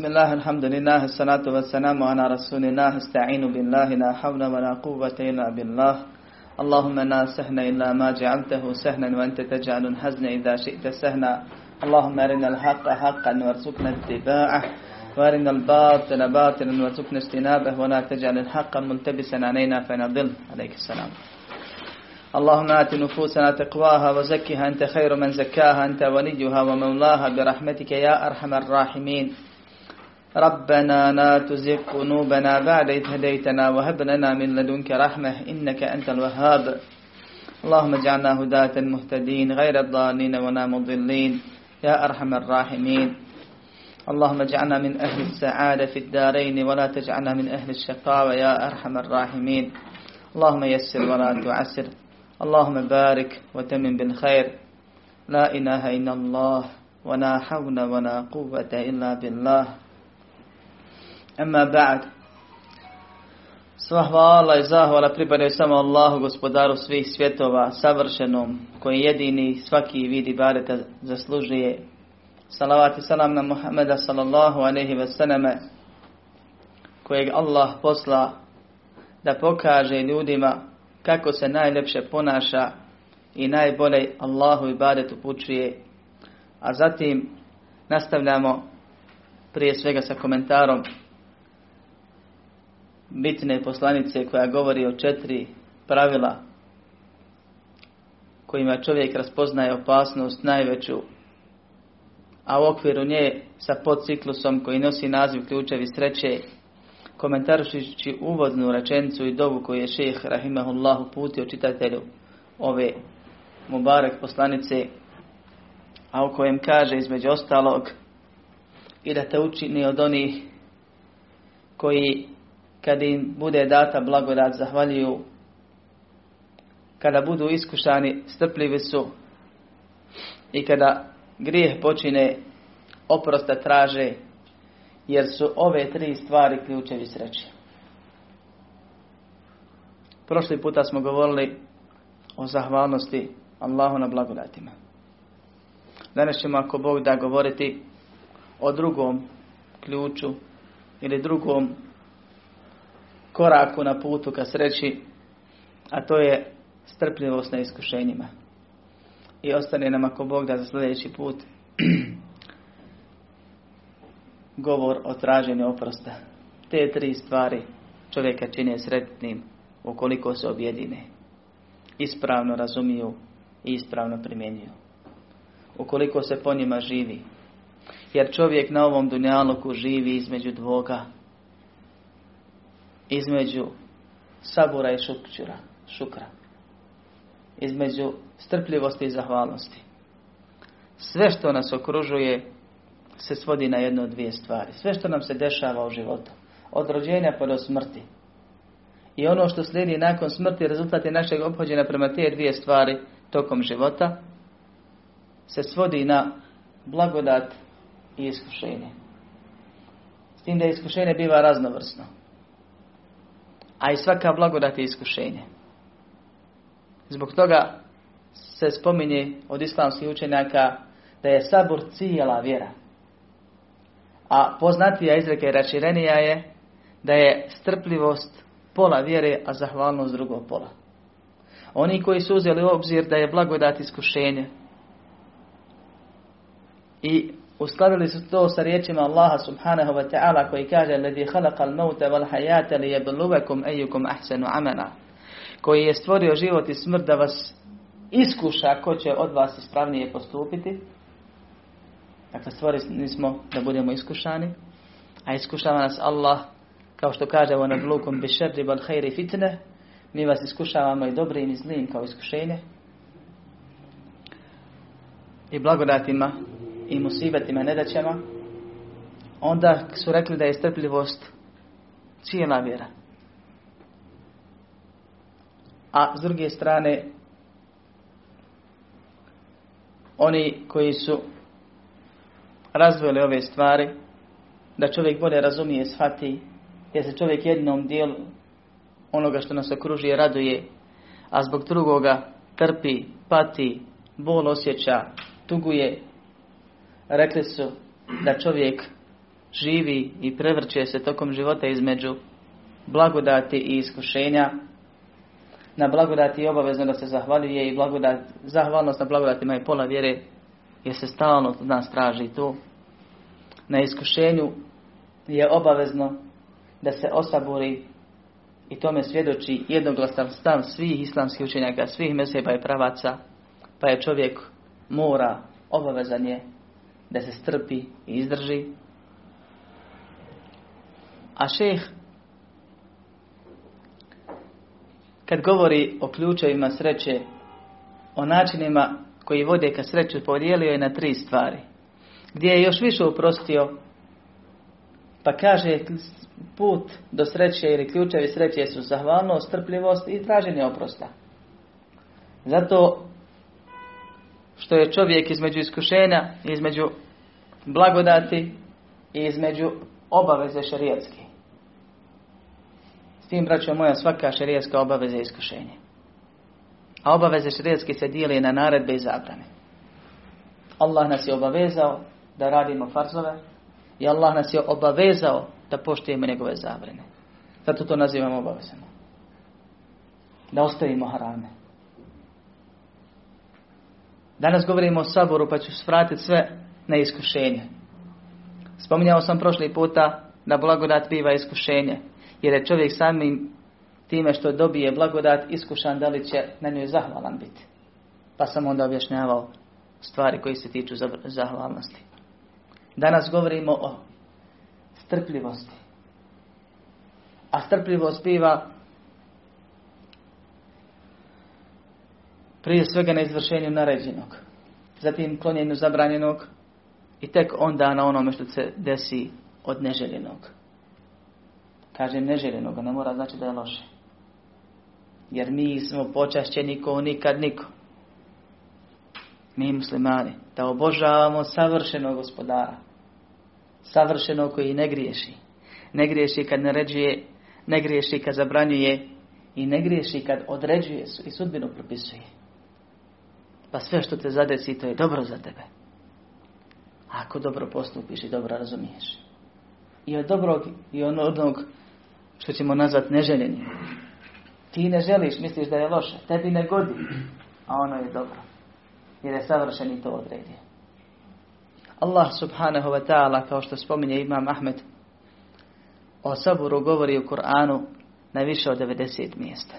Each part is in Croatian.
بسم الله الحمد لله الصلاة والسلام على رسول الله. استعين بالله لا حول ولا قوة إلا بالله. اللهم لا سهل إلا ما جعلته سهلا وأنت تجعل الحزن إذا شئت سهلا اللهم أرنا الحق حقا وارزقنا اتباعه وأرنا الباطل باطلا وارزقنا اجتنابه. ولا تجعل الحق ملتبسا علينا فنضل. عليك السلام. اللهم آت نفوسنا تقواها وزكها. أنت خير من زكاها أنت وليها ومولاها. برحمتك يا أرحم الراحمين. ربنا لا تزغ قلوبنا بعد إذ هديتنا وهب لنا من لدنك رحمة إنك أنت الوهاب. اللهم اجعلنا هداة مهتدين غير الضالين ولا مضلين. يا أرحم الراحمين. اللهم اجعلنا من أهل السعادة في الدارين ولا تجعلنا من أهل الشقاوة. يا أرحم الراحمين. اللهم يسر ولا تعسر. اللهم بارك وتمن بالخير. لا إله إلا الله ولا حول ولا قوة إلا بالله. Ema ba'd. Sva hvala i zahvala pripadaju samo Allahu, gospodaru svih svjetova, savršenom, koji jedini svaki vidi bareta zaslužuje. Salavat i salam na Muhammeda sallallahu aleyhi ve sallame, kojeg Allah posla da pokaže ljudima kako se najljepše ponaša i najbolje Allahu i baretu pučuje. A zatim nastavljamo prije svega sa komentarom bitne poslanice koja govori o četiri pravila kojima čovjek raspoznaje opasnost najveću, a u okviru nje sa podciklusom koji nosi naziv ključevi sreće, komentarušići uvodnu rečenicu i dovu koju je šeheh Rahimahullah uputio čitatelju ove Mubarek poslanice, a u kojem kaže između ostalog i da te učini od onih koji kad im bude data blagodat zahvaljuju, kada budu iskušani strpljivi su i kada grijeh počine oprosta traže jer su ove tri stvari ključevi sreće. Prošli puta smo govorili o zahvalnosti Allahu na blagodatima. Danas ćemo ako Bog da govoriti o drugom ključu ili drugom koraku na putu ka sreći, a to je strpljivost na iskušenjima. I ostane nam ako Bog da za sljedeći put govor o traženju oprosta. Te tri stvari čovjeka čine sretnim ukoliko se objedine. Ispravno razumiju i ispravno primjenjuju. Ukoliko se po njima živi. Jer čovjek na ovom dunjaluku živi između dvoga. Između sabura i šukčura, šukra. Između strpljivosti i zahvalnosti. Sve što nas okružuje se svodi na jednu od dvije stvari. Sve što nam se dešava u životu. Od rođenja pa do smrti. I ono što slijedi nakon smrti, rezultat je našeg obhođenja prema te dvije stvari tokom života, se svodi na blagodat i iskušenje. S tim da iskušenje biva raznovrsno. A i svaka blagodat je iskušenje. Zbog toga se spominje od islamskih učenjaka da je sabor cijela vjera. A poznatija izreka i raširenija je da je strpljivost pola vjere, a zahvalnost drugo pola. Oni koji su uzeli u obzir da je blagodat iskušenje i uskladili su to sa riječima Allaha subhanahu wa ta'ala koji kaže Ledi khalaqal mauta hayata li ahsanu amala. Koji je stvorio život i smrt da vas iskuša ko će od vas ispravnije postupiti. Dakle, stvoreni smo da budemo iskušani, a iskušava nas Allah, kao što kaže u nablukom bi šerri bal hajri fitne, mi vas iskušavamo i dobrim i zlim kao iskušenje, i blagodatima, i musibetima, nedaćama, onda su rekli da je strpljivost cijela vjera. A s druge strane, oni koji su razvili ove stvari, da čovjek bolje razumije, shvati, jer se čovjek jednom dijelu onoga što nas okružuje raduje, a zbog drugoga trpi, pati, bol osjeća, tuguje. Rekli su da čovjek živi i prevrće se tokom života između blagodati i iskušenja. Na blagodati je obavezno da se zahvaljuje i blagodat, zahvalnost na blagodatima je pola vjere jer se stalno od nas traži tu. Na iskušenju je obavezno da se osaburi i tome svjedoči jednoglasan stav svih islamskih učenjaka, svih meseba i pravaca, pa je čovjek mora, obavezan je da se strpi i izdrži. A šeh kad govori o ključevima sreće, o načinima koji vode ka sreću, podijelio je na tri stvari. Gdje je još više uprostio, pa kaže put do sreće ili ključevi sreće su zahvalnost, strpljivost i traženje oprosta. Zato što je čovjek između iskušenja, između blagodati i između obaveze šerijatske. S tim, braćo moja, svaka šerijatska obaveza je iskušenje. A obaveze šerijatske se dijeli na naredbe i zabrane. Allah nas je obavezao da radimo farzove i Allah nas je obavezao da poštujemo njegove zabrane. Zato to nazivamo obavezama. Da ostavimo harame. Danas govorimo o saboru pa ću svratiti sve na iskušenje. Spominjao sam prošli puta da blagodat biva iskušenje. Jer je čovjek samim time što dobije blagodat iskušan da li će na njoj zahvalan biti. Pa sam onda objašnjavao stvari koji se tiču zahvalnosti. Danas govorimo o strpljivosti. A strpljivost biva prije svega na izvršenju naređenog, zatim klonjenju zabranjenog i tek onda na onome što se desi od neželjenog. Kažem neželjenog, ne mora znači da je loše. Jer mi smo počašćeni ko nikad niko. Mi muslimani, da obožavamo savršenog gospodara. Savršenog koji ne griješi. Ne griješi kad naređuje, ne griješi kad zabranjuje i ne griješi kad određuje i sudbinu propisuje. Pa sve što te zadesi, to je dobro za tebe. Ako dobro postupiš i dobro razumiješ. I od dobrog i od onog što ćemo nazvat neželjenim. Ti ne želiš, misliš da je loše. Tebi ne godi. A ono je dobro. Jer je savršen i to odredio. Allah subhanahu wa ta'ala, kao što spominje Imam Ahmed, o saburu govori u Kur'anu na više od 90 mjesta.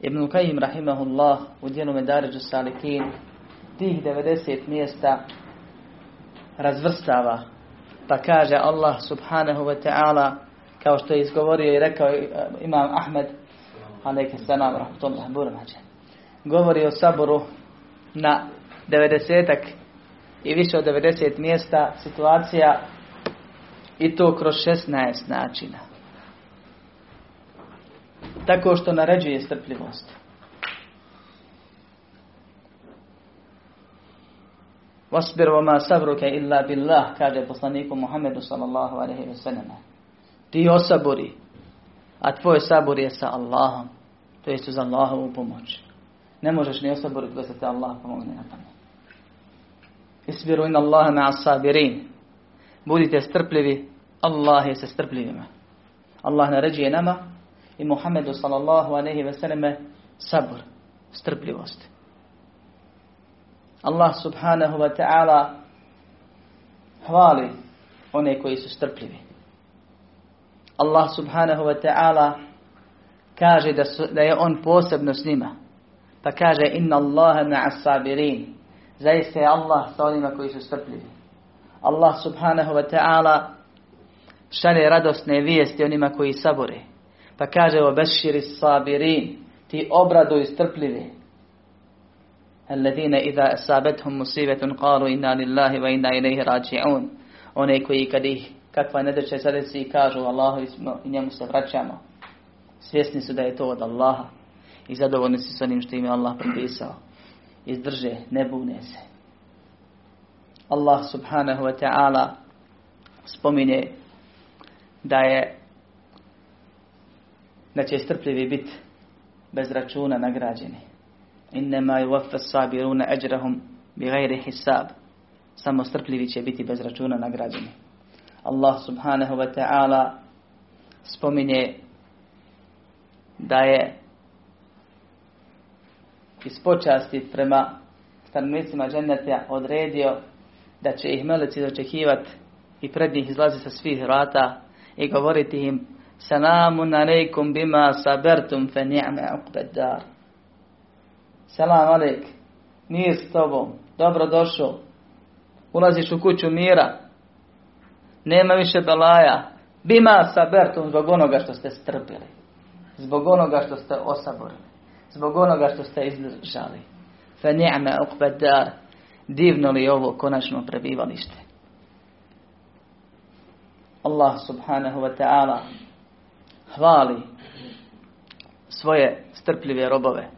Ibn Qayyim rahimahullah u dijelu Medaređu Salikin tih 90 mjesta razvrstava pa kaže Allah subhanahu wa ta'ala kao što je izgovorio i rekao imam Ahmed alejhi selam rahmetullah burmađe govori o saboru na 90 i više od 90 mjesta situacija i to kroz 16 načina tako što naređuje strpljivost. Wasbir wa ma sabruke illa billah, kaže poslaniku Muhammedu sallallahu alaihi wa sallam. Ti osaburi, a tvoj sabor je sa Allahom, to jest uz Allahovu pomoć. Ne možeš ni osaboriti da se te Allah pomogne na tome. Isbiru in Allaha ma sabirin. Budite strpljivi, Allah je sa strpljivima. Allah naređuje nama i Muhammedu sallallahu aleyhi ve selleme sabr, strpljivost. Allah subhanahu wa ta'ala hvali one koji su strpljivi. Allah subhanahu wa ta'ala kaže da, su, da je on posebno s njima. Pa kaže inna Allaha ma'as sabirin. Zaista je Allah sa onima koji su strpljivi. Allah subhanahu wa ta'ala šalje radosne vijesti onima koji sabore. Pa kaže o beširi sabirin, ti obradu i strpljivi. Alladine idha asabethum musibetun qalu inna lillahi wa inna ilaihi rađi'un. One koji kad ih kakva nedeće zadeci i kažu Allahu i njemu se vraćamo. Svjesni su da je to od Allaha i zadovoljni su s onim što im je Allah propisao. Izdrže, ne bune se. Allah subhanahu wa ta'ala spominje da je da će strpljivi biti bez računa nagrađeni. Innema yuwaffa sabiruna ajrahum bi ghairi hisab. Samo strpljivi će biti bez računa nagrađeni. Allah subhanahu wa ta'ala spominje da je iz počasti prema stanovnicima dženneta odredio da će ih meleci dočekivati i pred njih izlazi sa svih vrata i govoriti im Salamun alaikum bima sabertum fe ni'me uqbed dar. Salam alaik, mir s tobom, dobro došao, ulaziš u kuću mira, nema više belaja, bima sabertum zbog onoga što ste strpili, zbog onoga što ste osaborili, zbog onoga što ste izdržali. Fe ni'me uqbed dar, divno li ovo konačno prebivalište. Allah subhanahu wa ta'ala hvali svoje strpljive robove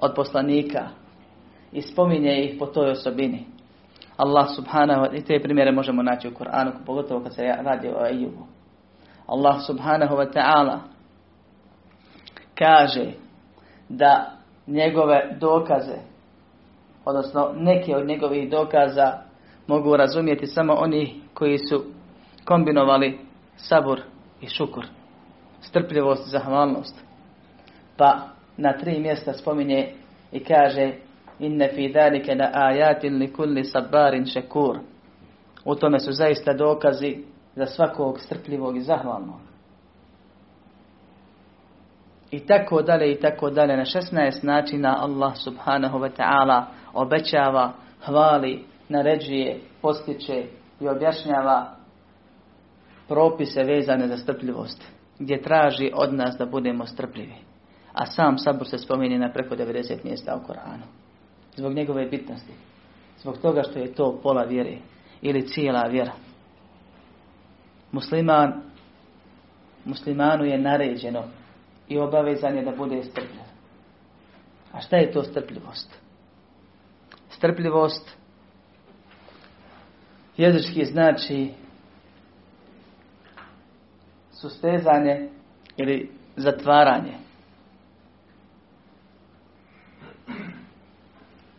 od poslanika i spominje ih po toj osobini. Allah subhanahu i te primjere možemo naći u Koranu, pogotovo kad se radi o Ejubu. Allah subhanahu wa ta'ala kaže da njegove dokaze, odnosno neke od njegovih dokaza mogu razumjeti samo oni koji su kombinovali sabur i šukur, strpljivost, zahvalnost. Pa na tri mjesta spominje i kaže inne fi dalike na ajatin li kulli sabarin šekur. U tome su zaista dokazi za svakog strpljivog i zahvalnog. I tako dalje i tako dalje. Na 16 načina Allah subhanahu wa ta'ala obećava, hvali, naređuje, postiče i objašnjava propise vezane za strpljivost, gdje traži od nas da budemo strpljivi. A sam sabor se spominje na preko 90 mjesta u Koranu. Zbog njegove bitnosti. Zbog toga što je to pola vjere ili cijela vjera. Musliman, muslimanu je naređeno i obavezan je da bude strpljiv. A šta je to strpljivost? Strpljivost jezički znači sustezanje ili zatvaranje.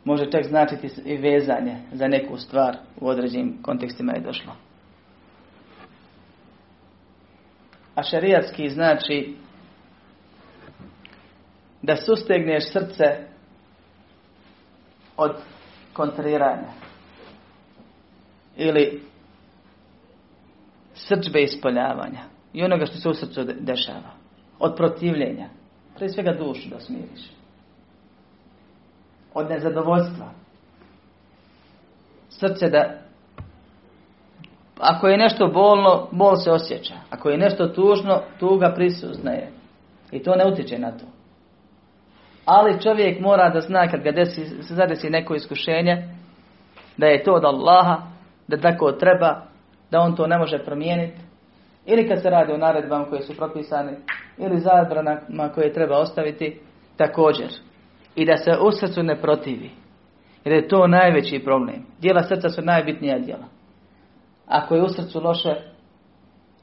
Može čak značiti i vezanje za neku stvar u određenim kontekstima je došlo. A šarijatski znači da sustegneš srce od kontriranja ili srđbe ispoljavanja i onoga što se u srcu dešava. Od protivljenja. Prije svega dušu da smiriš. Od nezadovoljstva. Srce da ako je nešto bolno, bol se osjeća. Ako je nešto tužno, tuga prisuznaje. I to ne utječe na to. Ali čovjek mora da zna kad ga desi, se zadesi neko iskušenje, da je to od Allaha, da tako treba, da on to ne može promijeniti, ili kad se radi o naredbama koje su propisane, ili zabranama koje treba ostaviti, također. I da se u srcu ne protivi. Jer je to najveći problem. Dijela srca su najbitnija dijela. Ako je u srcu loše,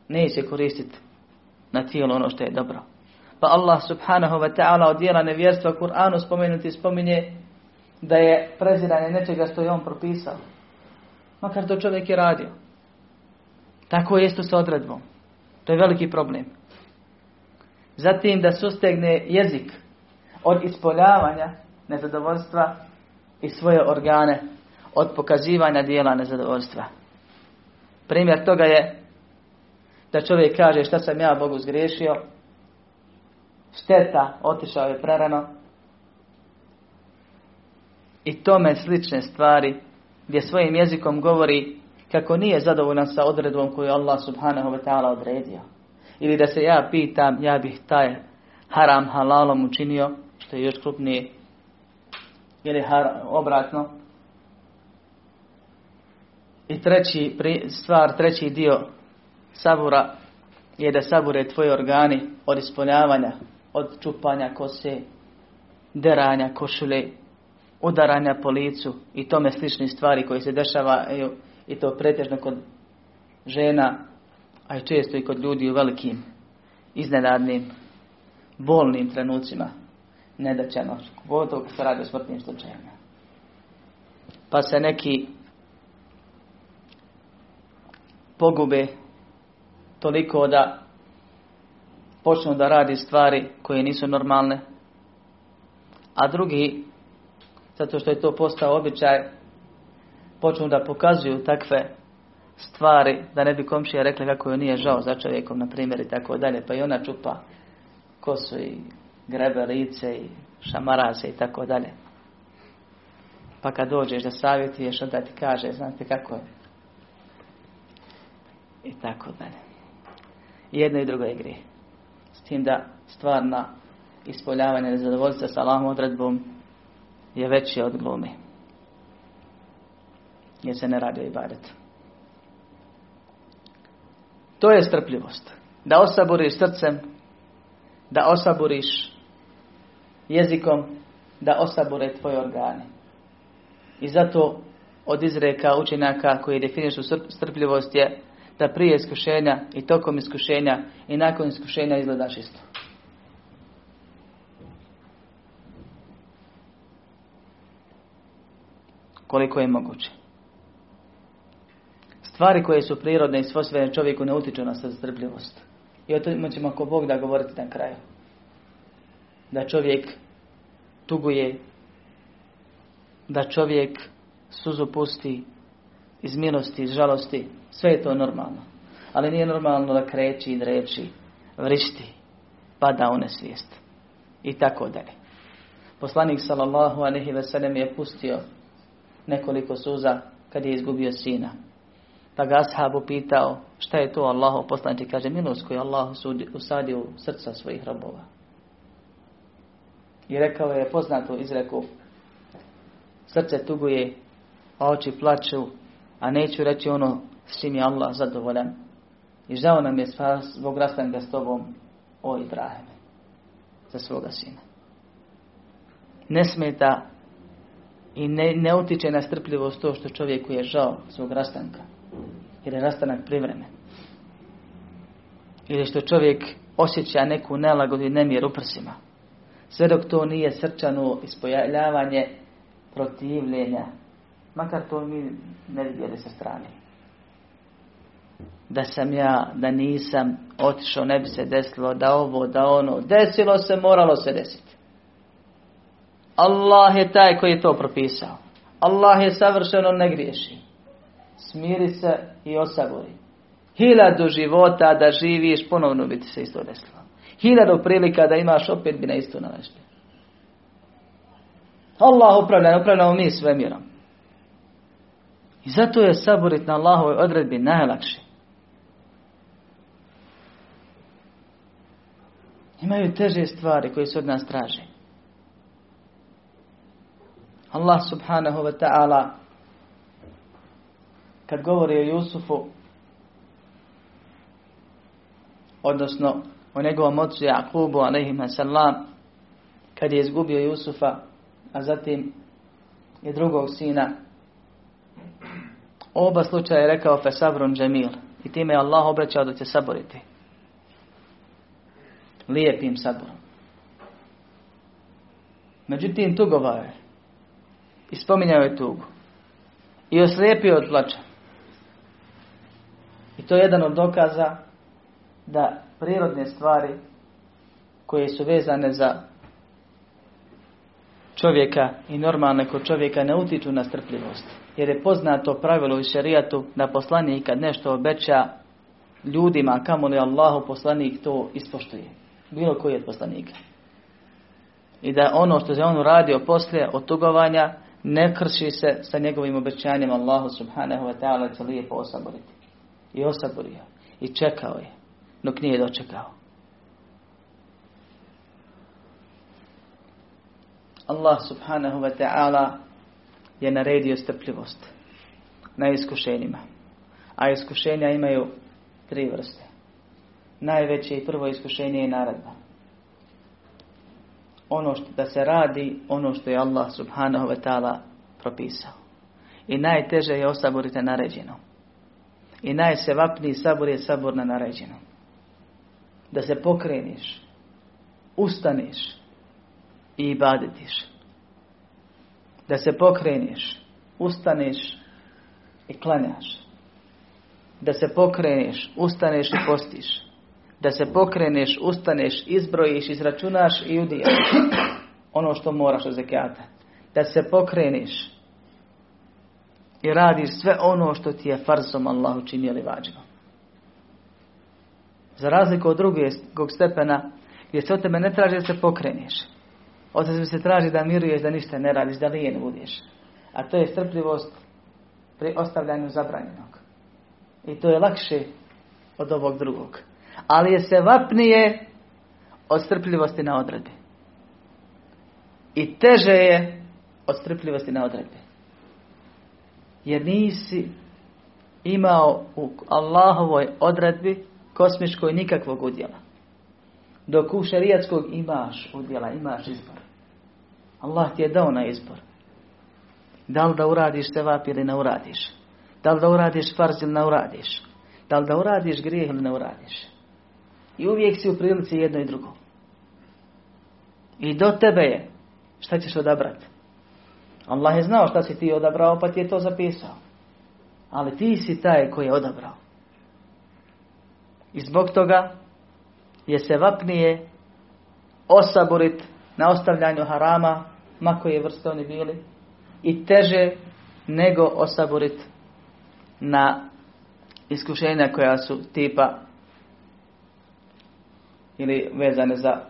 neće koristiti na tijelo ono što je dobro. Pa Allah subhanahu wa ta'ala od dijela nevjerstva Kur'anu spomenuti spominje da je preziranje nečega što je on propisao. Makar to čovjek je radio. Tako je isto sa odredbom. To je veliki problem. Zatim da sustegne jezik od ispoljavanja nezadovoljstva i svoje organe od pokazivanja dijela nezadovoljstva. Primjer toga je da čovjek kaže šta sam ja Bogu zgriješio, šteta, otišao je prerano i tome slične stvari gdje svojim jezikom govori kako nije zadovoljan sa odredbom koju Allah subhanahu wa ta'ala odredio. Ili da se ja pitam, ja bih taj haram halalom učinio, što je još krupnije, ili obratno. I treći stvar, treći dio sabura je da sabure tvoji organi od ispoljavanja, od čupanja kose, deranja košule, udaranja po licu i tome slične stvari koje se dešavaju i to pretežno kod žena, a i često i kod ljudi u velikim, iznenadnim, bolnim trenucima, nedaćano, pogotovo kad se radi o smrtnim slučajevima. Pa se neki pogube toliko da počnu da radi stvari koje nisu normalne, a drugi, zato što je to postao običaj, počnu da pokazuju takve stvari, da ne bi komšija rekla kako joj nije žao za čovjekom, na primjer, i tako dalje, pa i ona čupa kosu i grebe lice i šamara se i tako dalje. Pa kad dođeš da savjetuješ, onda ti kaže, znate kako je. I tako dalje. Jedno i drugo grijeh. S tim da stvarna ispoljavanje nezadovoljstva sa Allahom odredbom je veći od glumi. Jer se ne radi o ibadetu. To je strpljivost. Da osaburiš srcem, da osaburiš jezikom, da osabure tvoje organe. I zato od izreka učenjaka koji definišu strpljivost je da prije iskušenja i tokom iskušenja i nakon iskušenja izgledaš isto. Koliko je moguće. Stvari koje su prirodne i svojstvene čovjeku ne utiču na strpljivost. I o tome ćemo ako Bog da govoriti na kraju. Da čovjek tuguje, da čovjek suzu pusti iz milosti, iz žalosti, sve je to normalno. Ali nije normalno da kreći, dreči, vrišti, pada u nesvijest. I tako dalje. Poslanik sallallahu alaihi ve sellem je pustio nekoliko suza kad je izgubio sina. Pa ga ashabu pitao šta je to Allahu poslanik kaže milost koju Allah usadio u srca svojih robova. I rekao je poznatu izreku srce tuguje, a oči plaću, a neću reći ono s čim je Allah zadovoljan. I žao nam je zbog rastanka s tobom, o Ibrahim, za svoga sina. Ne smeta i ne, ne utiče na strpljivost to što čovjeku je žao svog rastanka. Jer je rastanak privremen. Ili što čovjek osjeća neku nelagodu i nemjer u prsima. Sve dok to nije srčano ispojavljavanje protivljenja. Makar to mi ne vidjeli sa strane. Da sam ja, da nisam otišao, ne bi se desilo, da ovo, da ono. Desilo se, moralo se desiti. Allah je taj koji je to propisao. Allah je savršeno ne griješi. Smiri se i osabori. Hiljadu života da živiš, ponovno bi ti se isto desilo. Hiljadu prilika da imaš, opet bi na isto naležio. Allah upravlja, upravljamo mi svemirom. I zato je saborit na Allahovoj odredbi najlakši. Imaju teže stvari koje se od nas traže. Allah subhanahu wa ta'ala kad govori o Jusufu odnosno o njegovom ocu Jakubu salam kad je izgubio Jusufa a zatim i drugog sina oba slučaja je rekao fesabrun džemil. I time je Allah obraćao da će saboriti. Lijepim saborom međutim tugovao je i spominjao je tugu. I oslijepio od plaća i to je jedan od dokaza da prirodne stvari koje su vezane za čovjeka i normalne kod čovjeka ne utiču na strpljivost. Jer je poznato pravilo u šerijatu da poslanik kad nešto obeća ljudima, kamo li Allahu poslanik to ispoštuje. Bilo koji od poslanika. I da ono što je on uradio poslije otugovanja ne krši se sa njegovim obećanjem Allahu subhanahu wa ta'ala će lijepo osaboriti. I osaborio. I čekao je. Dok nije dočekao. Allah subhanahu wa ta'ala je naredio strpljivost na iskušenjima. A iskušenja imaju tri vrste. Najveće i prvo iskušenje je naredba. Ono što da se radi, ono što je Allah subhanahu wa ta'ala propisao. I najteže je osaborite naređeno. I najsevapniji sabor je sabor na naređeno. Da se pokreniš, ustaniš, i ibadetiš. Da se pokreniš, ustaneš i klanjaš. da se pokreneš, ustaneš i postiš. Da se pokreneš, ustaneš, izbrojiš, izračunaš i udijaš ono što moraš od zekijata. Da se pokreneš i radiš sve ono što ti je farzom Allah učinili vađivom. Za razliku od drugog stepena gdje se od tebe ne traži da se pokreneš. Od tebe se traži da miruješ, da ništa ne radiš, da lijen budeš. A to je strpljivost pri ostavljanju zabranjenog. I to je lakše od ovog drugog. Ali je se vapnije od strpljivosti na odredbi. I teže je od strpljivosti na odredbi. Jer nisi imao u Allahovoj odredbi kosmičkoj nikakvog udjela. Dok u šerijatskog imaš udjela, imaš izbor. Allah ti je dao na izbor. Da li da uradiš sevap ili ne uradiš? Da li da uradiš farz ili ne uradiš? Da li da uradiš grijeh ili ne uradiš? I uvijek si u prilici jedno i drugo. I do tebe je. Šta ćeš odabrati? Allah je znao šta si ti odabrao pa ti je to zapisao. Ali ti si taj koji je odabrao. I zbog toga je se vapnije osaborit na ostavljanju harama, ma koje vrste oni bili, i teže nego osaborit na iskušenja koja su tipa ili vezane za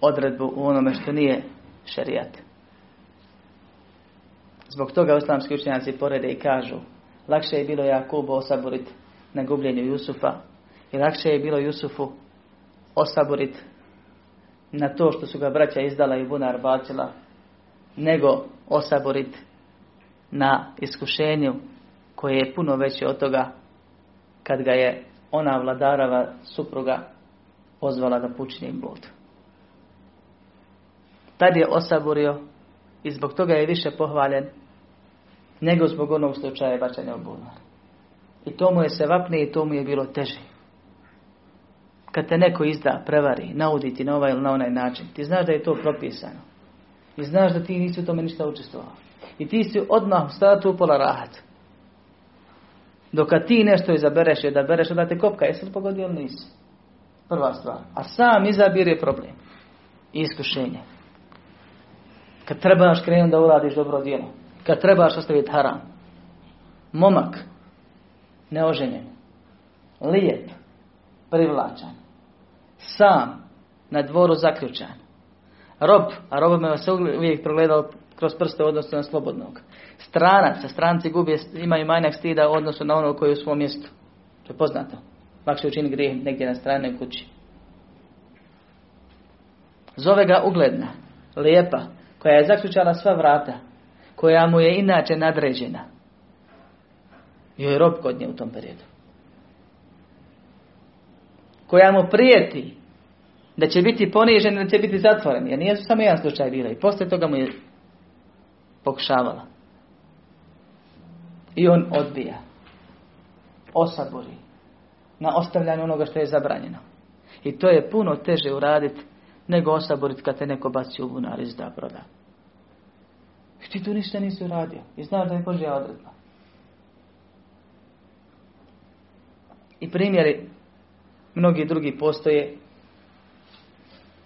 odredbu u onome što nije šerijat. Zbog toga islamski učenjaci porede i kažu lakše je bilo Jakubu osaborit na gubljenju Jusufa i lakše je bilo Jusufu osaborit na to što su ga braća izdala i bunar bacila nego osaborit na iskušenju koje je puno veće od toga kad ga je ona vladarava supruga pozvala da pučini blud. Tad je osaborio i zbog toga je više pohvaljen nego zbog onog slučaja bačanja u bunar. I to mu je se vapne i to mu je bilo teže. Kad te neko izda, prevari, naudi ti na ovaj ili na onaj način, ti znaš da je to propisano. I znaš da ti nisi u tome ništa učestvovao. I ti si odmah u u pola rahat. Dok kad ti nešto izabereš i da bereš, onda te kopka, jesi li pogodio ili nisi? Prva stvar. A sam izabir je problem. I iskušenje. Kad trebaš krenuti da uradiš dobro djelo. Kad trebaš ostaviti haram. Momak. Neoženjen. Lijep. Privlačan. Sam. Na dvoru zaključan. Rob. A robome se uvijek progledao kroz prste u odnosu na slobodnog. Stranac, stranci gubi, imaju manjak stida u odnosu na ono koji je u svom mjestu. To je poznato. Lakše učini grijeh negdje na strane kući. Zove ga ugledna, lijepa, koja je zaključala sva vrata, koja mu je inače nadređena. I je rob kod nje u tom periodu. Koja mu prijeti da će biti ponižen, da će biti zatvoren. Jer nije samo jedan slučaj bila. I poslije toga mu je pokušavala. I on odbija. Osabori. Na ostavljanju onoga što je zabranjeno. I to je puno teže uraditi nego osaboriti kad te neko baci u bunar i zda proda. I ti tu ništa nisi uradio. I znaš da je Božja odredba. I primjeri mnogi drugi postoje.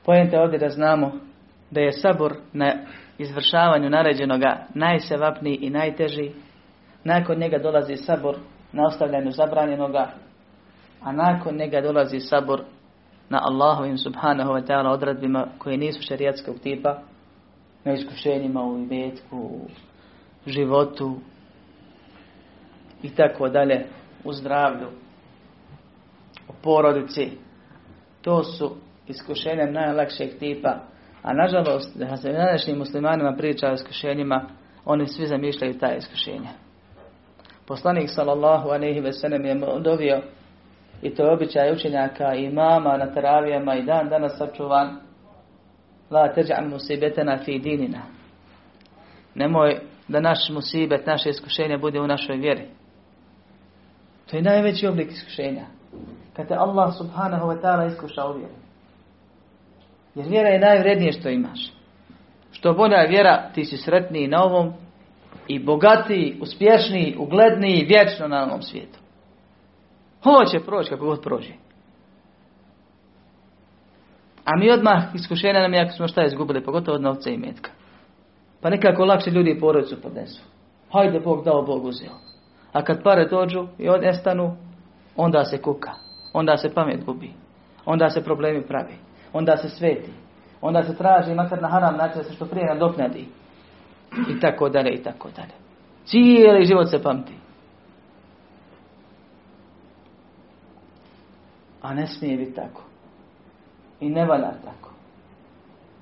Pojente ovdje da znamo da je sabor na izvršavanju naređenoga najsevapniji i najteži. Nakon njega dolazi sabor na ostavljanju zabranjenoga, a nakon njega dolazi sabor na Allahovim subhanahu wa ta'ala odredbima koje nisu šarijatskog tipa, na iskušenjima u imetku, u životu i tako dalje, u zdravlju, u porodici. To su iskušenja najlakšeg tipa a nažalost, da se današnjim muslimanima priča o iskušenjima, oni svi zamišljaju ta iskušenja. Poslanik sallallahu alaihi ve sellem je dovio i to je običaj učenjaka i mama na teravijama i dan danas sačuvan la teđan musibetena fi dinina. Nemoj da naš musibet, naše iskušenje bude u našoj vjeri. To je najveći oblik iskušenja. Kad te Allah subhanahu wa ta'ala iskuša u vjeri. Jer vjera je najvrednije što imaš. Što bolja vjera, ti si sretniji na ovom i bogatiji, uspješniji, ugledniji, vječno na ovom svijetu. Hoće proći kako god prođe. A mi odmah iskušenja nam je ako smo šta izgubili, pogotovo od novca i metka. Pa nekako lakše ljudi i porodicu podnesu. Hajde Bog dao, Bog uzeo. A kad pare dođu i nestanu, onda se kuka. Onda se pamet gubi. Onda se problemi pravi. Onda se sveti. Onda se traži makar na haram način se što prije nadoknadi. I tako dalje, i tako dalje. Cijeli život se pamti. A ne smije biti tako. I ne valja tako.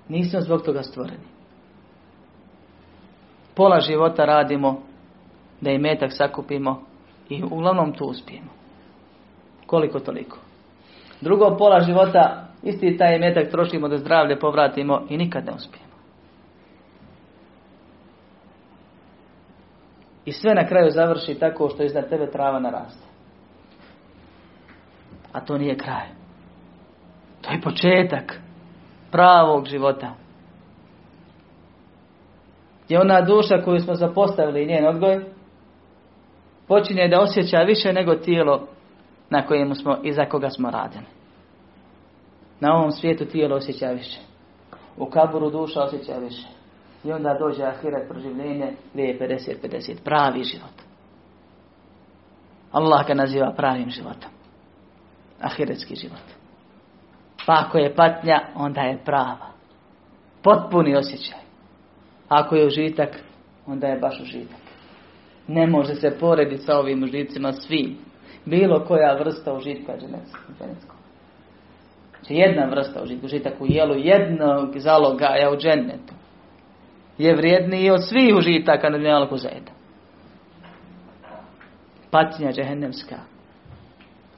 Nismo zbog toga stvoreni. Pola života radimo da i metak sakupimo i uglavnom tu uspijemo. Koliko toliko. Drugo pola života isti taj metak trošimo da zdravlje povratimo i nikad ne uspijemo. I sve na kraju završi tako što iznad tebe trava naraste. A to nije kraj. To je početak pravog života. Gdje ona duša koju smo zapostavili i njen odgoj počinje da osjeća više nego tijelo na kojemu smo i za koga smo radili. Na ovom svijetu tijelo osjeća više. U kaburu duša osjeća više. I onda dođe ahiret proživljenje gdje je 50-50. Pravi život. Allah ga naziva pravim životom. Ahiretski život. Pa ako je patnja, onda je prava. Potpuni osjećaj. Ako je užitak, onda je baš užitak. Ne može se porediti sa ovim užicima svim. Bilo koja vrsta užitka dženeckog. Znači jedna vrsta užitka, užitak u jelu jednog zalogaja u džennetu je vrijedniji od svih užitaka na dunjalku zajedno. Patnja džehennemska.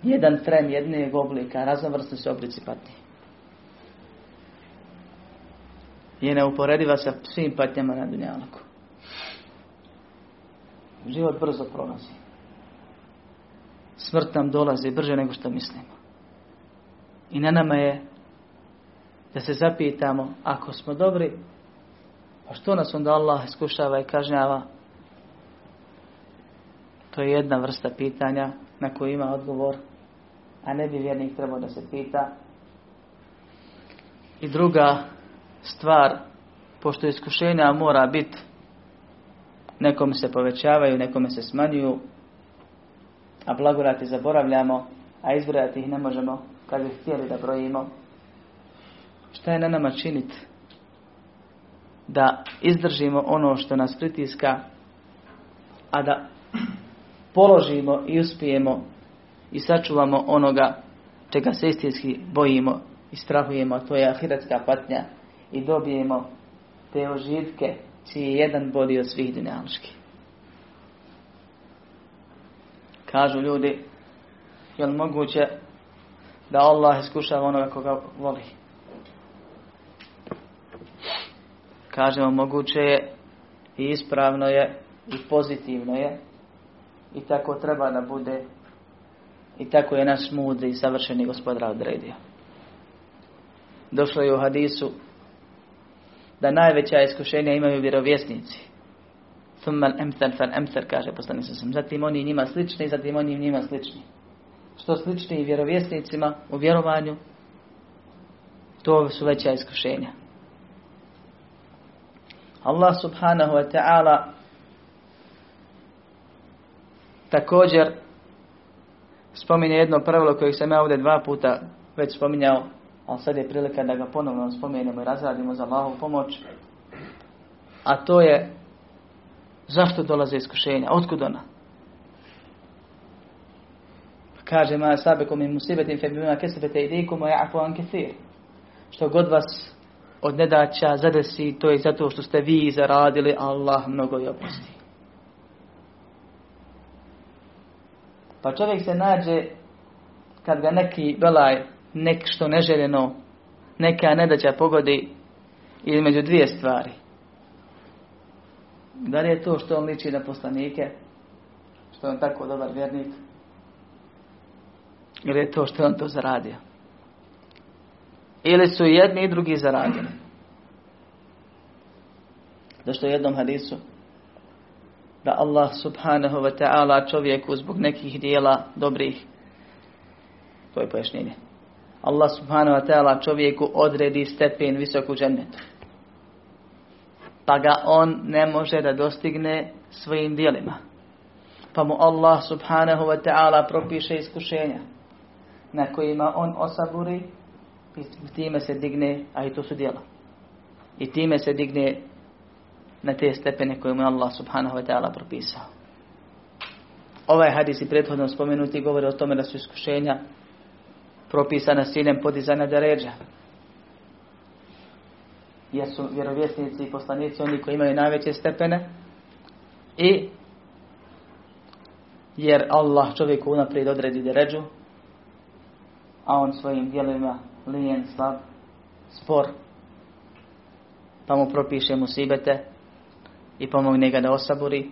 Jedan tren jednog oblika, raznovrsni se oblici patnje. Je neuporediva sa svim patnjama na dunjalku. Život brzo prolazi. Smrt nam dolazi brže nego što mislimo. I na nama je da se zapitamo, ako smo dobri, pa što nas onda Allah iskušava i kažnjava? To je jedna vrsta pitanja na koju ima odgovor, a ne bi vjernik trebao da se pita. I druga stvar, pošto iskušenja mora biti, nekome se povećavaju, nekome se smanjuju, a blagodati zaboravljamo, a izbrojati ih ne možemo kad bi htjeli da brojimo. Šta je na nama činiti? Da izdržimo ono što nas pritiska, a da položimo i uspijemo i sačuvamo onoga čega se istinski bojimo i strahujemo, to je ahiretska patnja i dobijemo te oživke čiji je jedan bodi od svih dinamičkih. Kažu ljudi, je li moguće da Allah iskušava onoga koga voli? Kažemo, moguće je i ispravno je i pozitivno je i tako treba da bude i tako je naš mudri i savršeni gospodar odredio. Došlo je u hadisu da najveća iskušenja imaju vjerovjesnici. Thumman emthal fal emthal, kaže sam. Zatim oni njima slični, zatim oni njima slični. Što slični vjerovjesnicima u vjerovanju, to su veća iskušenja. Allah subhanahu wa ta'ala također spominje jedno pravilo koje sam ja ovdje dva puta već spominjao, ali sad je prilika da ga ponovno spomenemo i razradimo za Allahovu pomoć. A to je zašto dolaze iskušenja, otkud ona? Kaže ma sabekom i musibetim fe bima kesebete idikum a ja'fu an. Što god vas od nedaća zadesi, to je zato što ste vi zaradili, Allah mnogo i oprosti. Pa čovjek se nađe kad ga neki belaj, nek što neželjeno, neka nedaća pogodi između dvije stvari. Da li je to što on liči na poslanike, što je on tako dobar vjernik, ili je to što je on to zaradio. Ili su jedni i drugi zaradili. Zašto u jednom hadisu da Allah subhanahu wa ta'ala čovjeku zbog nekih dijela dobrih To je pojašnjenje. Allah subhanahu wa ta'ala čovjeku odredi stepen visoku džennetu. Pa ga on ne može da dostigne svojim dijelima. Pa mu Allah subhanahu wa ta'ala propiše iskušenja na kojima on osaburi i time se digne, a i to su djela. I time se digne na te stepene koje mu je Allah subhanahu wa ta'ala propisao. Ovaj hadis i prethodno spomenuti govori o tome da su iskušenja propisana s ciljem podizanja deređa. Jer su vjerovjesnici i poslanici oni koji imaju najveće stepene i jer Allah čovjeku unaprijed odredi deređu a on svojim dijelovima lijen, slab, spor pa mu propiše musibete i pomogne ga da osaburi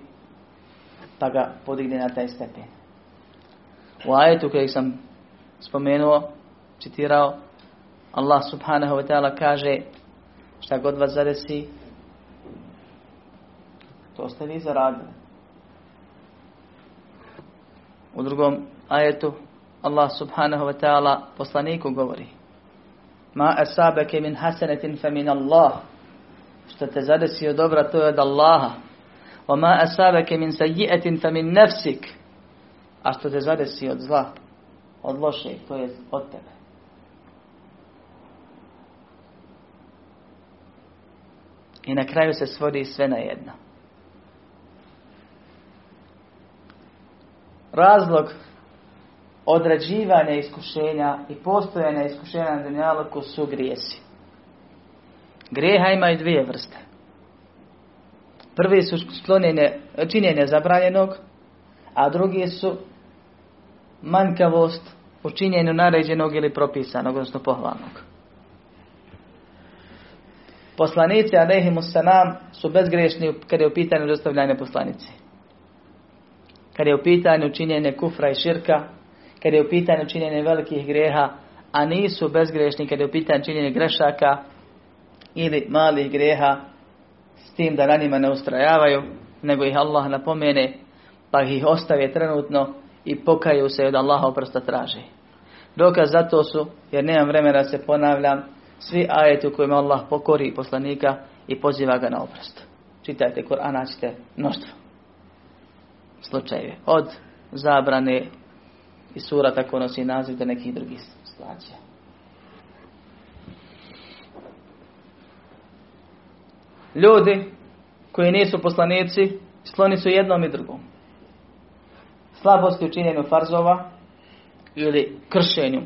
pa ga podigne na taj stepen. U ajetu kojeg sam spomenuo, citirao, Allah subhanahu wa ta'ala kaže šta god vas zadesi, to ste vi zaradili. U drugom ajetu Allah subhanahu wa ta'ala poslaniku govori Ma asabake min hasanetin fa min Allah što te zadesi od dobra to je od Allaha asabake min sayyi'atin fa min nafsik a što te zadesi od zla od loše, to je od tebe. I na kraju se svodi sve na jedno. Razlog određivanja iskušenja i postojanja iskušenja na dunjaluku su grijesi. Grijeha imaju dvije vrste. Prvi su sklonjenje, činjenje zabranjenog, a drugi su manjkavost u činjenju naređenog ili propisanog, odnosno pohvalnog. Poslanici, alaihimu sanam, su bezgrešni kada je u pitanju dostavljanja poslanici. Kada je u pitanju činjenje kufra i širka, kada je u pitanju činjenje velikih greha, a nisu bezgrešni kada je u pitanju činjenje grešaka ili malih greha, s tim da na njima ne ustrajavaju, nego ih Allah napomene, pa ih ostave trenutno i pokaju se od Allaha oprosta traži. Dokaz za to su, jer nemam vremena se ponavljam, svi ajeti u kojima Allah pokori poslanika i poziva ga na oprost. Čitajte Kur'an, naćete mnoštvo slučajeve. Od zabrane i sura tako nosi naziv do nekih drugih situacija. Ljudi koji nisu poslanici, skloni su jednom i drugom slabosti u činjenju farzova ili kršenju,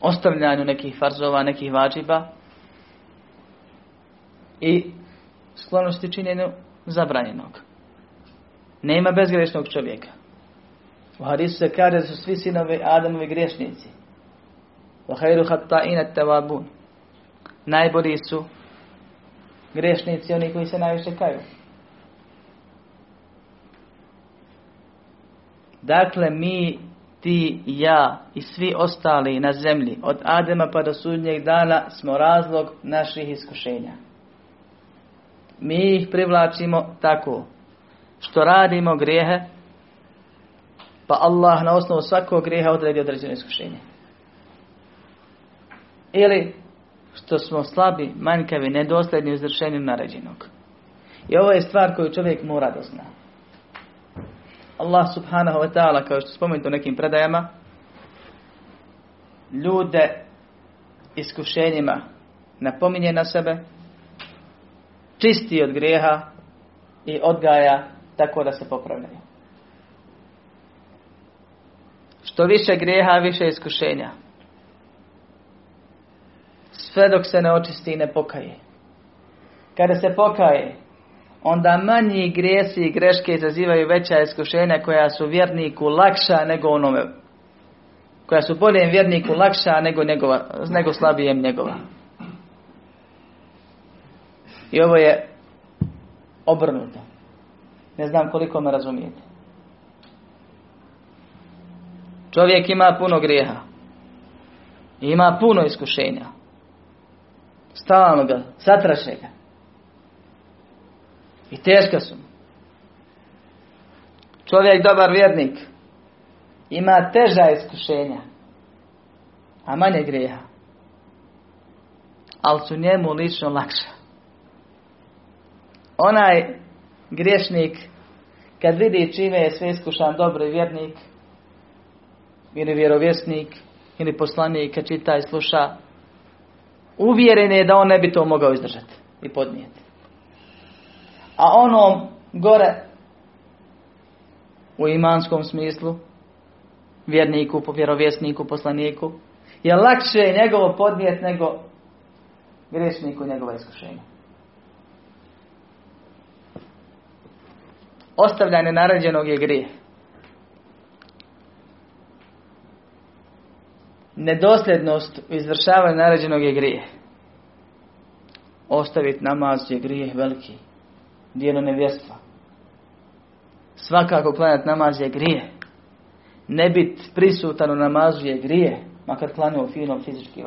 ostavljanju nekih farzova, nekih vađiba i sklonosti činjenju zabranjenog. Nema bezgrešnog čovjeka. U hadisu se kaže su svi sinovi Adamovi griješnici. Tevabun. Najbolji su griješnici oni koji se najviše kaju. Dakle, mi, ti, ja i svi ostali na zemlji, od Adema pa do sudnjeg dana, smo razlog naših iskušenja. Mi ih privlačimo tako, što radimo grijehe, pa Allah na osnovu svakog grijeha odredi određeno iskušenje. Ili što smo slabi, manjkavi, nedosljedni u izvršenju naređenog. I ovo je stvar koju čovjek mora da zna. Allah subhanahu wa ta'ala, kao što spomenuto u nekim predajama, ljude iskušenjima napominje na sebe, čisti od grijeha i odgaja tako da se popravljaju. Što više grijeha, više iskušenja. Sve dok se ne očisti i ne pokaje. Kada se pokaje, onda manji grijesi i greške izazivaju veća iskušenja koja su vjerniku lakša nego onome koja su boljem vjerniku lakša nego, njegova, nego slabijem njegova. I ovo je obrnuto. Ne znam koliko me razumijete. Čovjek ima puno grijeha. Ima puno iskušenja. Stalno ga, satraše ga. I teška su. Čovjek dobar vjernik ima teža iskušenja. a manje grijeha. Ali su njemu lično lakša. Onaj griješnik, kad vidi čime je sve iskušan dobri vjernik, ili vjerovjesnik, ili poslanik, kad čita i sluša, uvjeren je da on ne bi to mogao izdržati i podnijeti. A onom gore, u imanskom smislu, vjerniku, vjerovjesniku, poslaniku, je lakše njegovo podnijet nego grešniku njegova iskušenja. Ostavljanje naređenog je grijeh. Nedosljednost u izvršavanju naređenog je grijeh. Ostaviti namaz je grijeh veliki. Dijelo nevjestva. Svakako klanjati namaz je grijeh. Ne biti prisutan u namazu je grijeh. Makar klanjao finom fizički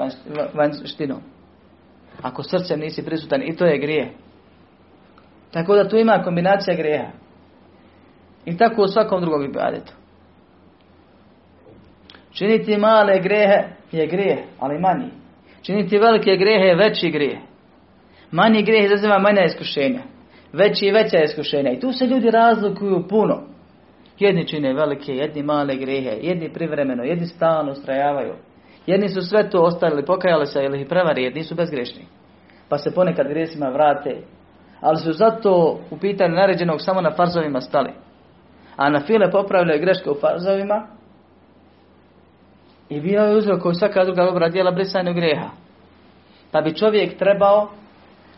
vanštinom. Ako srcem nisi prisutan i to je grijeh. Tako da tu ima kombinacija grijeha. I tako u svakom drugom ibadetu. Činiti male grehe je grijeh, ali manji. Činiti velike grehe je veći grijeh. Manji grijeh izaziva manja iskušenja. Veći i veća iskušenja. I tu se ljudi razlikuju puno. Jedni čine velike, jedni male grehe, jedni privremeno, jedni stalno ustrajavaju. Jedni su sve to ostavili, pokajali se ili ih prevari, jedni su bezgrešni. Pa se ponekad grijesima vrate. Ali su zato u pitanju naređenog samo na farzovima stali. A na file popravljaju greške u farzovima. I bio je uzrok koji svaka druga dobra djela brisanju greha. Pa bi čovjek trebao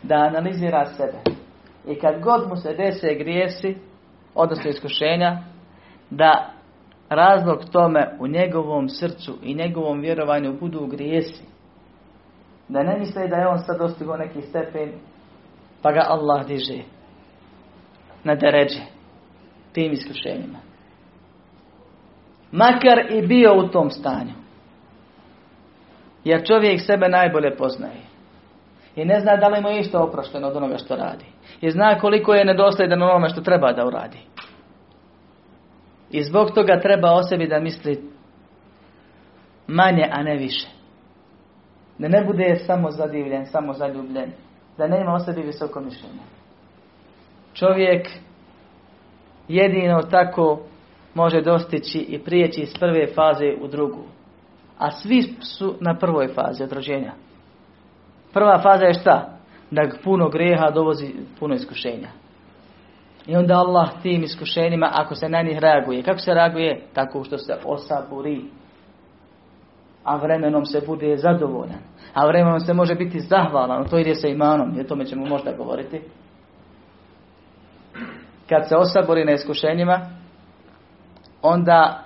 da analizira sebe. I kad god mu se dese grijesi, odnosno iskušenja, da razlog tome u njegovom srcu i njegovom vjerovanju budu grijesi. Da ne misle da je on sad dostigao neki stepen, pa ga Allah diže na deređe tim iskušenjima. Makar i bio u tom stanju. Jer čovjek sebe najbolje poznaje. I ne zna da li mu je isto oprošteno od onoga što radi. I zna koliko je nedosljedan onome što treba da uradi. I zbog toga treba o sebi da misli manje, a ne više. Da ne bude samo zadivljen, samo zaljubljen. Da ne ima o sebi visoko mišljenje. Čovjek jedino tako može dostići i prijeći iz prve faze u drugu. A svi su na prvoj fazi odrođenja. Prva faza je šta? Da puno greha dovozi puno iskušenja. I onda Allah tim iskušenjima, ako se na njih reaguje, kako se reaguje? Tako što se osaburi. A vremenom se bude zadovoljan. A vremenom se može biti zahvalan. To ide sa imanom, jer tome ćemo možda govoriti. Kad se osabori na iskušenjima, onda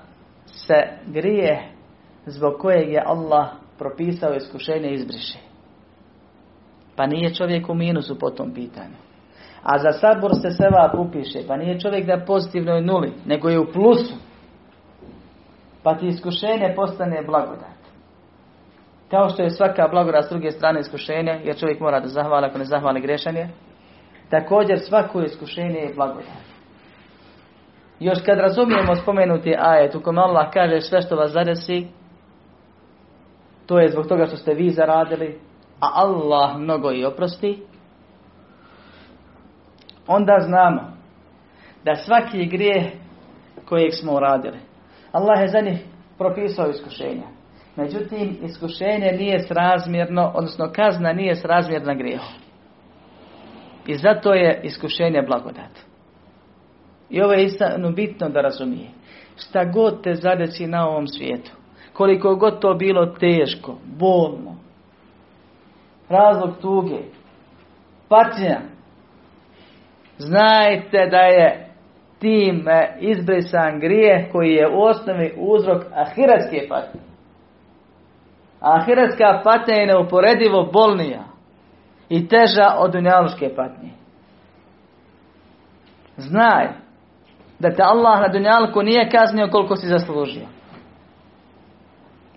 se grije zbog kojeg je Allah propisao iskušenje izbriše. Pa nije čovjek u minusu po tom pitanju. A za sabor se seva upiše. Pa nije čovjek da je pozitivnoj nuli, nego je u plusu. Pa ti iskušenje postane blagodat. Kao što je svaka blagodat s druge strane iskušenje, jer čovjek mora da zahvala, ako ne zahvali grešan je. Također svako iskušenje je blagodat. Još kad razumijemo spomenuti ajet u kome Allah kaže sve što vas zadesi, to je zbog toga što ste vi zaradili, a Allah mnogo i oprosti, onda znamo da svaki grijeh kojeg smo uradili, Allah je za njih propisao iskušenja. Međutim, iskušenje nije srazmjerno, odnosno kazna nije srazmjerna grijehu. I zato je iskušenje blagodat. I ovo je istano bitno da razumije. Šta god te zadeci na ovom svijetu, koliko god to bilo teško, bolno, razlog tuge, patnja, znajte da je tim izbrisan grijeh koji je u osnovi uzrok ahiratske patnje. Ahiratska patnja je neuporedivo bolnija i teža od dunjaluške patnje. Znaj da te Allah na dunjalku nije kaznio koliko si zaslužio.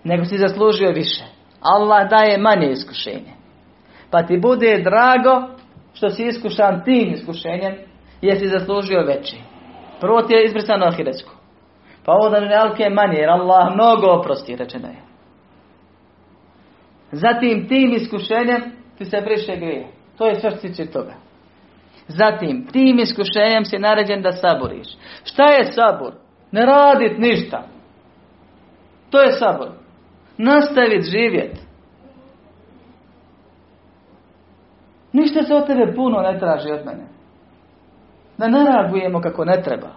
Nego si zaslužio više. Allah daje manje iskušenje. Pa ti bude drago što si iskušan tim iskušenjem jer si zaslužio veći. Prvo ti je izbrisano ahiretsko. Pa ovo da je manje jer Allah mnogo oprosti, rečeno je. Zatim tim iskušenjem ti se briše grije. To je sve što tiče toga. Zatim, tim iskušenjem si naređen da saboriš. Šta je sabor? Ne radit ništa. To je sabor. Nastavit živjet. Ništa se od tebe puno ne traži od mene. Da ne reagujemo kako ne treba.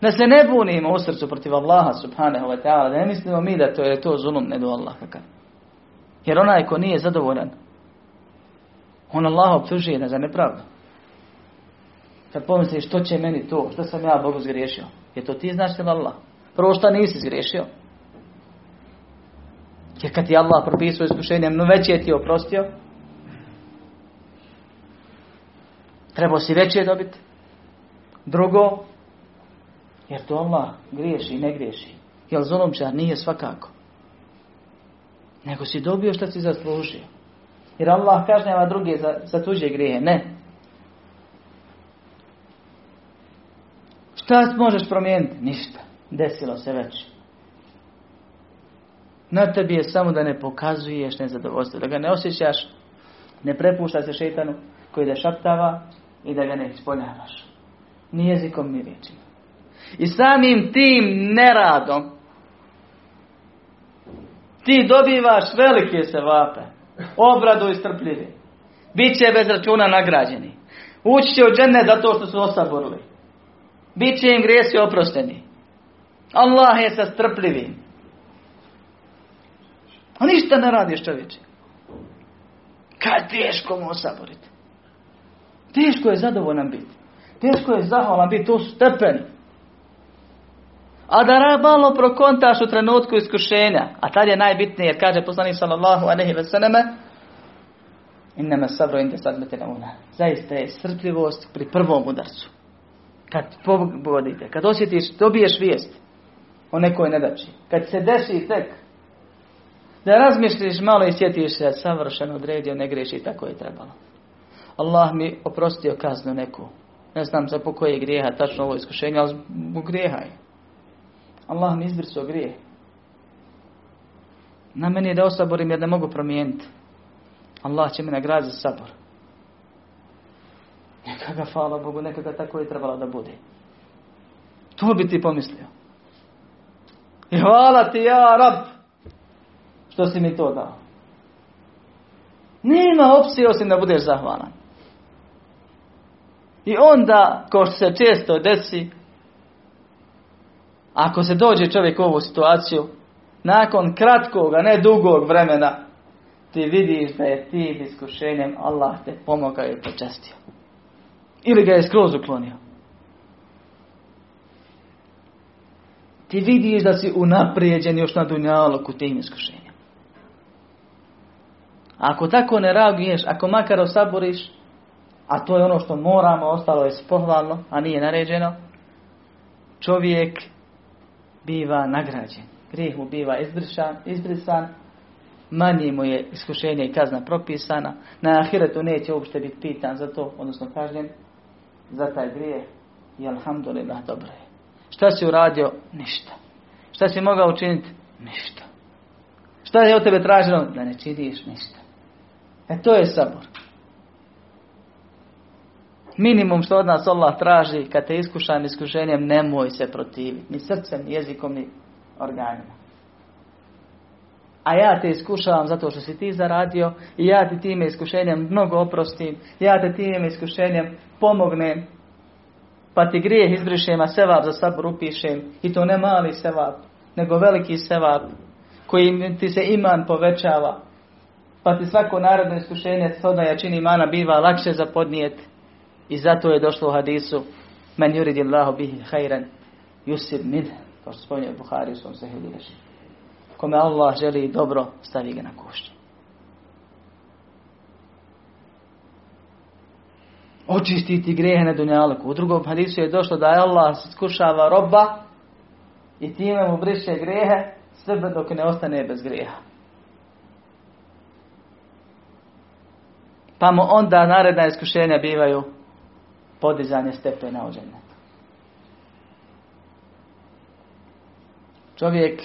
Da se ne bunimo u srcu protiv Allaha subhanahu wa ta'ala. Da ne mislimo mi da to je to zulum ne do Allah Jer onaj ko nije zadovoljan, on Allah optužuje za nepravdu. Kad pomisliš što će meni to, što sam ja Bogu zgriješio. Je to ti znaš li Allah? Prvo što nisi zgriješio. Jer kad ti Allah propisao iskušenjem, no već je ti oprostio. Trebao si veće dobiti. Drugo, jer to Allah griješi i ne griješi. Jer zulomčar nije svakako. Nego si dobio što si zaslužio. Jer Allah kažnjava druge za, za tuđe grijehe. Ne. Šta možeš promijeniti? Ništa. Desilo se već. Na tebi je samo da ne pokazuješ nezadovoljstvo, da ga ne osjećaš, ne prepušta se šetanu koji da šaptava i da ga ne ispoljavaš. Ni jezikom ni riječima. I samim tim neradom ti dobivaš velike sevape, obradu i strpljivi. Biće bez računa nagrađeni. Ući će u džene zato što su osaborili. Biće im grijesi oprosteni. Allah je sa strpljivim. A ništa ne radiš čovječe. Kad teško mu osaboriti. Teško je zadovoljan biti. Teško je zahvalan biti. To su stepeni. A da malo prokontaš u trenutku iskušenja. A tad je najbitnije jer kaže poslanik sallallahu aleyhi ve selleme Innama sabro inde una. Zaista je strpljivost pri prvom udarcu. Kad pogodite, kad osjetiš, dobiješ vijest o nekoj nedači. Kad se desi tek, da razmišljiš malo i sjetiš se, savršeno odredio, ne greši tako je trebalo. Allah mi oprostio kaznu neku. Ne znam za po koje grijeha, tačno ovo iskušenje, ali zbog grijeha je. Allah mi izbrisao grijeh. Na meni je da osaborim jer ne mogu promijeniti. Allah će mi nagraditi za sabor. Neka ga, hvala Bogu, neka ga tako je trebalo da bude. To bi ti pomislio. I hvala ti ja, rab, što si mi to dao. Nema opcije osim da budeš zahvalan. I onda, kao što se često desi, ako se dođe čovjek u ovu situaciju, nakon kratkog, a ne dugog vremena, ti vidiš da je ti iskušenjem Allah te pomogao i počestio. Ili ga je skroz uklonio. Ti vidiš da si unaprijeđen još na dunjalu tim iskušenjem. Ako tako ne reaguješ, ako makar osaboriš, a to je ono što moramo, ostalo je pohvalno, a nije naređeno, čovjek biva nagrađen. Grijeh mu biva izbrisan, izbrisan manje mu je iskušenje i kazna propisana. Na ahiretu neće uopšte biti pitan za to, odnosno kažem, za taj grijeh. I alhamdulillah, dobro je. Šta si uradio? Ništa. Šta si mogao učiniti? Ništa. Šta je od tebe traženo? Da ne činiš ništa. E to je sabor. Minimum što od nas Allah traži kad te iskušan iskušenjem nemoj se protiviti. Ni srcem, ni jezikom, ni organima. A ja te iskušavam zato što si ti zaradio i ja ti time iskušenjem mnogo oprostim. Ja te time iskušenjem pomognem. Pa ti grijeh izbrišem, a sevap za sabor upišem. I to ne mali sevap, nego veliki sevap koji ti se iman povećava. Pa ti svako narodno iskušenje da jačini imana biva lakše za podnijeti. I zato je došlo u hadisu Men yuridi Allahu bihi hajran yusib min. Kao što spominje Buhari u svom Kome Allah želi dobro, stavi ga na kušnju. Očistiti grehe na dunjalku. U drugom hadisu je došlo da je Allah skušava roba i time mu briše grehe sve dok ne ostane bez greha. Pa mu onda naredna iskušenja bivaju podizanje stepena u Čovjek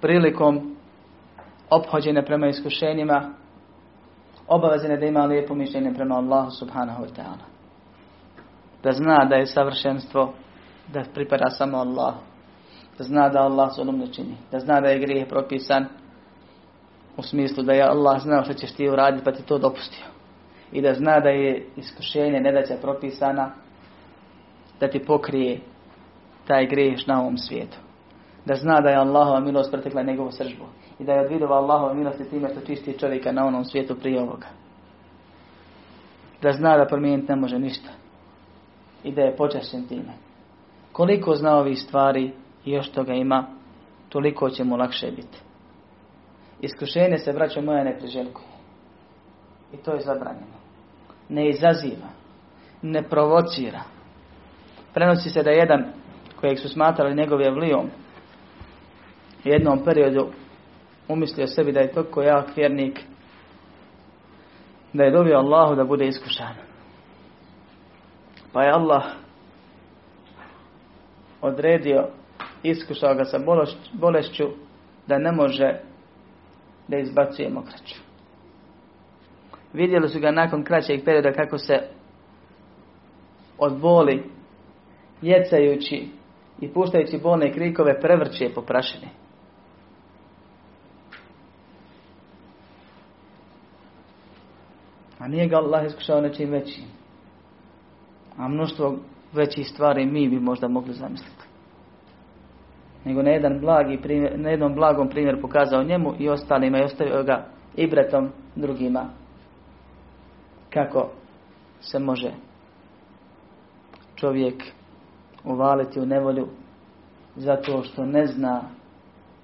prilikom ophođene prema iskušenjima, obavezene da ima lijepo mišljenje prema Allahu subhanahu wa ta'ala. Da zna da je savršenstvo, da pripada samo Allah. Da zna da Allah zulum ne čini. Da zna da je grijeh propisan u smislu da je Allah znao što ćeš ti uraditi pa ti to dopustio. I da zna da je iskušenje nedaća propisana da ti pokrije taj griješ na ovom svijetu. Da zna da je Allahova milost pretekla njegovu sržbu. I da je od vidova Allahova milosti time što čisti čovjeka na onom svijetu prije ovoga. Da zna da promijeniti ne može ništa. I da je počašćen time. Koliko zna ovih stvari i još toga ima, toliko će mu lakše biti. Iskušenje se, braćo moja, ne priželjkuje. I to je zabranjeno. Ne izaziva. Ne provocira. Prenosi se da jedan kojeg su smatrali njegov vlijom u jednom periodu umislio sebi da je toliko jak vjernik da je dobio Allahu da bude iskušan. Pa je Allah odredio, iskušao ga sa bolešću da ne može da izbacuje mokraću. Vidjeli su ga nakon kraćeg perioda kako se od boli jecajući i puštajući bolne krikove prevrće po prašini. A nije ga Allah iskušao nečim većim. A mnoštvo većih stvari mi bi možda mogli zamisliti. Nego na jedan blagi primjer, na jednom blagom primjer pokazao njemu i ostalima i ostavio ga ibretom drugima. Kako se može čovjek uvaliti u nevolju zato što ne zna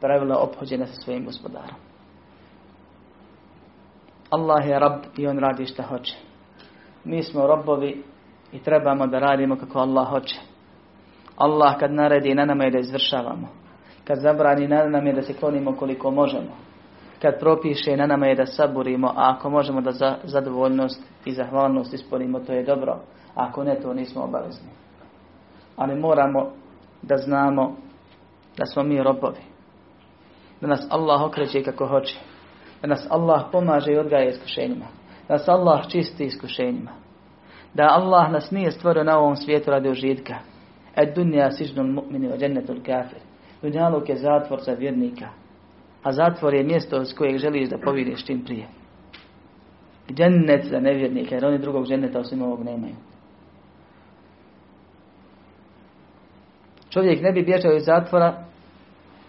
pravila ophođena sa svojim gospodarom. Allah je rab i on radi šta hoće. Mi smo robovi i trebamo da radimo kako Allah hoće. Allah kad naredi na nama je da izvršavamo. Kad zabrani na nama je da se klonimo koliko možemo. Kad propiše na nama je da saburimo, a ako možemo da za zadovoljnost i zahvalnost isporimo, to je dobro. A ako ne, to nismo obavezni. Ali moramo da znamo da smo mi robovi. Da nas Allah okreće kako hoće. Da nas Allah pomaže i odgaja iskušenjima. Da nas Allah čisti iskušenjima. Da Allah nas nije stvorio na ovom svijetu radi užitka. Ed dunja sižnul mu'mini o džennetul kafir. Dunjaluk je zatvor za vjernika. A zatvor je mjesto s kojeg želiš da povidiš čim prije. Džennet za nevjernike, jer oni drugog dženneta osim ovog nemaju. Čovjek ne bi bježao iz zatvora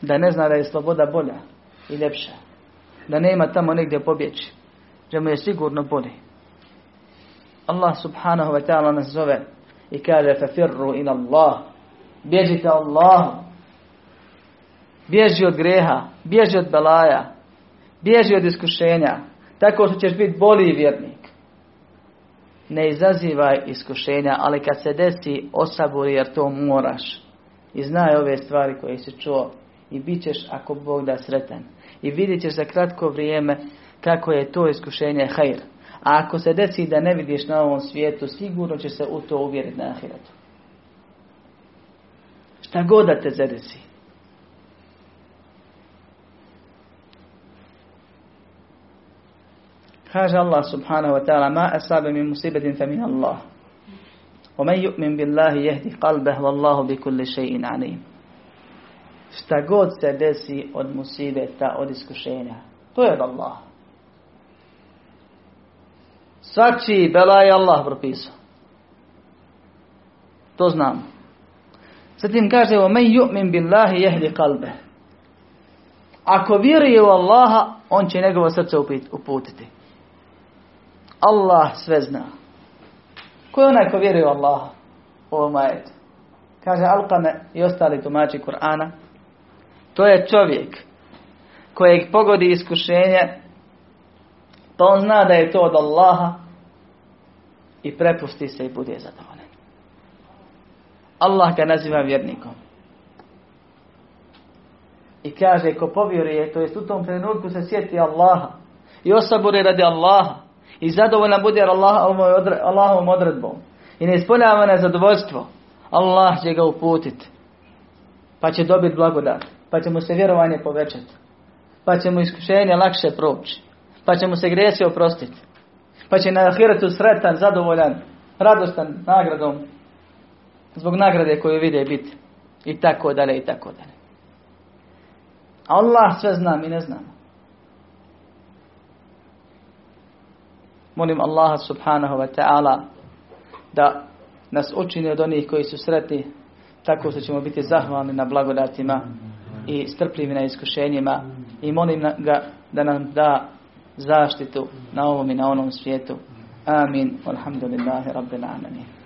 da ne zna da je sloboda bolja i ljepša. Da nema tamo negdje pobjeći. Da mu je sigurno bolje. Allah subhanahu wa ta'ala nas zove i kaže fafirru ila Allah. Bježite Allah. Bježi od greha. Bježi od belaja. Bježi od iskušenja. Tako što ćeš biti bolji vjernik. Ne izazivaj iskušenja, ali kad se desi osaburi jer to moraš. I znaj ove stvari koje si čuo i bit ćeš ako Bog da sretan I vidjet ćeš za kratko vrijeme kako je to iskušenje hajr. A ako se desi da ne vidiš na ovom svijetu, sigurno će se u to uvjeriti na ahiretu. Šta god da te zadesi. Kaže Allah subhanahu wa ta'ala ma asabe min musibetin fa min Allah. ومن يؤمن بالله يهدي قلبه والله بكل شيء عليم šta god se desi od musibeta, od iskušenja. To je od Allah. Svači bela je Allah propisao. To znam. Zatim kaže men yu'min billahi jehdi kalbe. Ako vjeruje u Allaha, on će njegovo srce uputiti. Allah sve zna. Ko je onaj ko vjeruje u Allaha? U ovom ajetu. Kaže Alkame i ostali tumači Kur'ana. To je čovjek kojeg pogodi iskušenje, pa on zna da je to od Allaha i prepusti se i bude zadovoljen. Allah ga naziva vjernikom. I kaže, ko povjeruje, to jest u tom trenutku se sjeti Allaha i osabure radi Allaha i zadovoljna bude Allahovom odredbom i ne ispoljava na zadovoljstvo, Allah će ga uputiti pa će dobiti blagodat pa će mu se vjerovanje povećati Pa će mu iskušenje lakše proći. Pa će mu se grijesi oprostiti. Pa će na ahiretu sretan, zadovoljan, radostan nagradom. Zbog nagrade koju vide biti. I tako dalje, i tako dalje. Allah sve zna, mi ne znamo. Molim Allaha subhanahu wa ta'ala da nas učini od onih koji su sretni tako što ćemo biti zahvalni na blagodatima i strpljivi na iskušenjima i molim ga da nam da zaštitu na ovom i na onom svijetu. Amin. Alhamdulillahi Rabbil Alamin.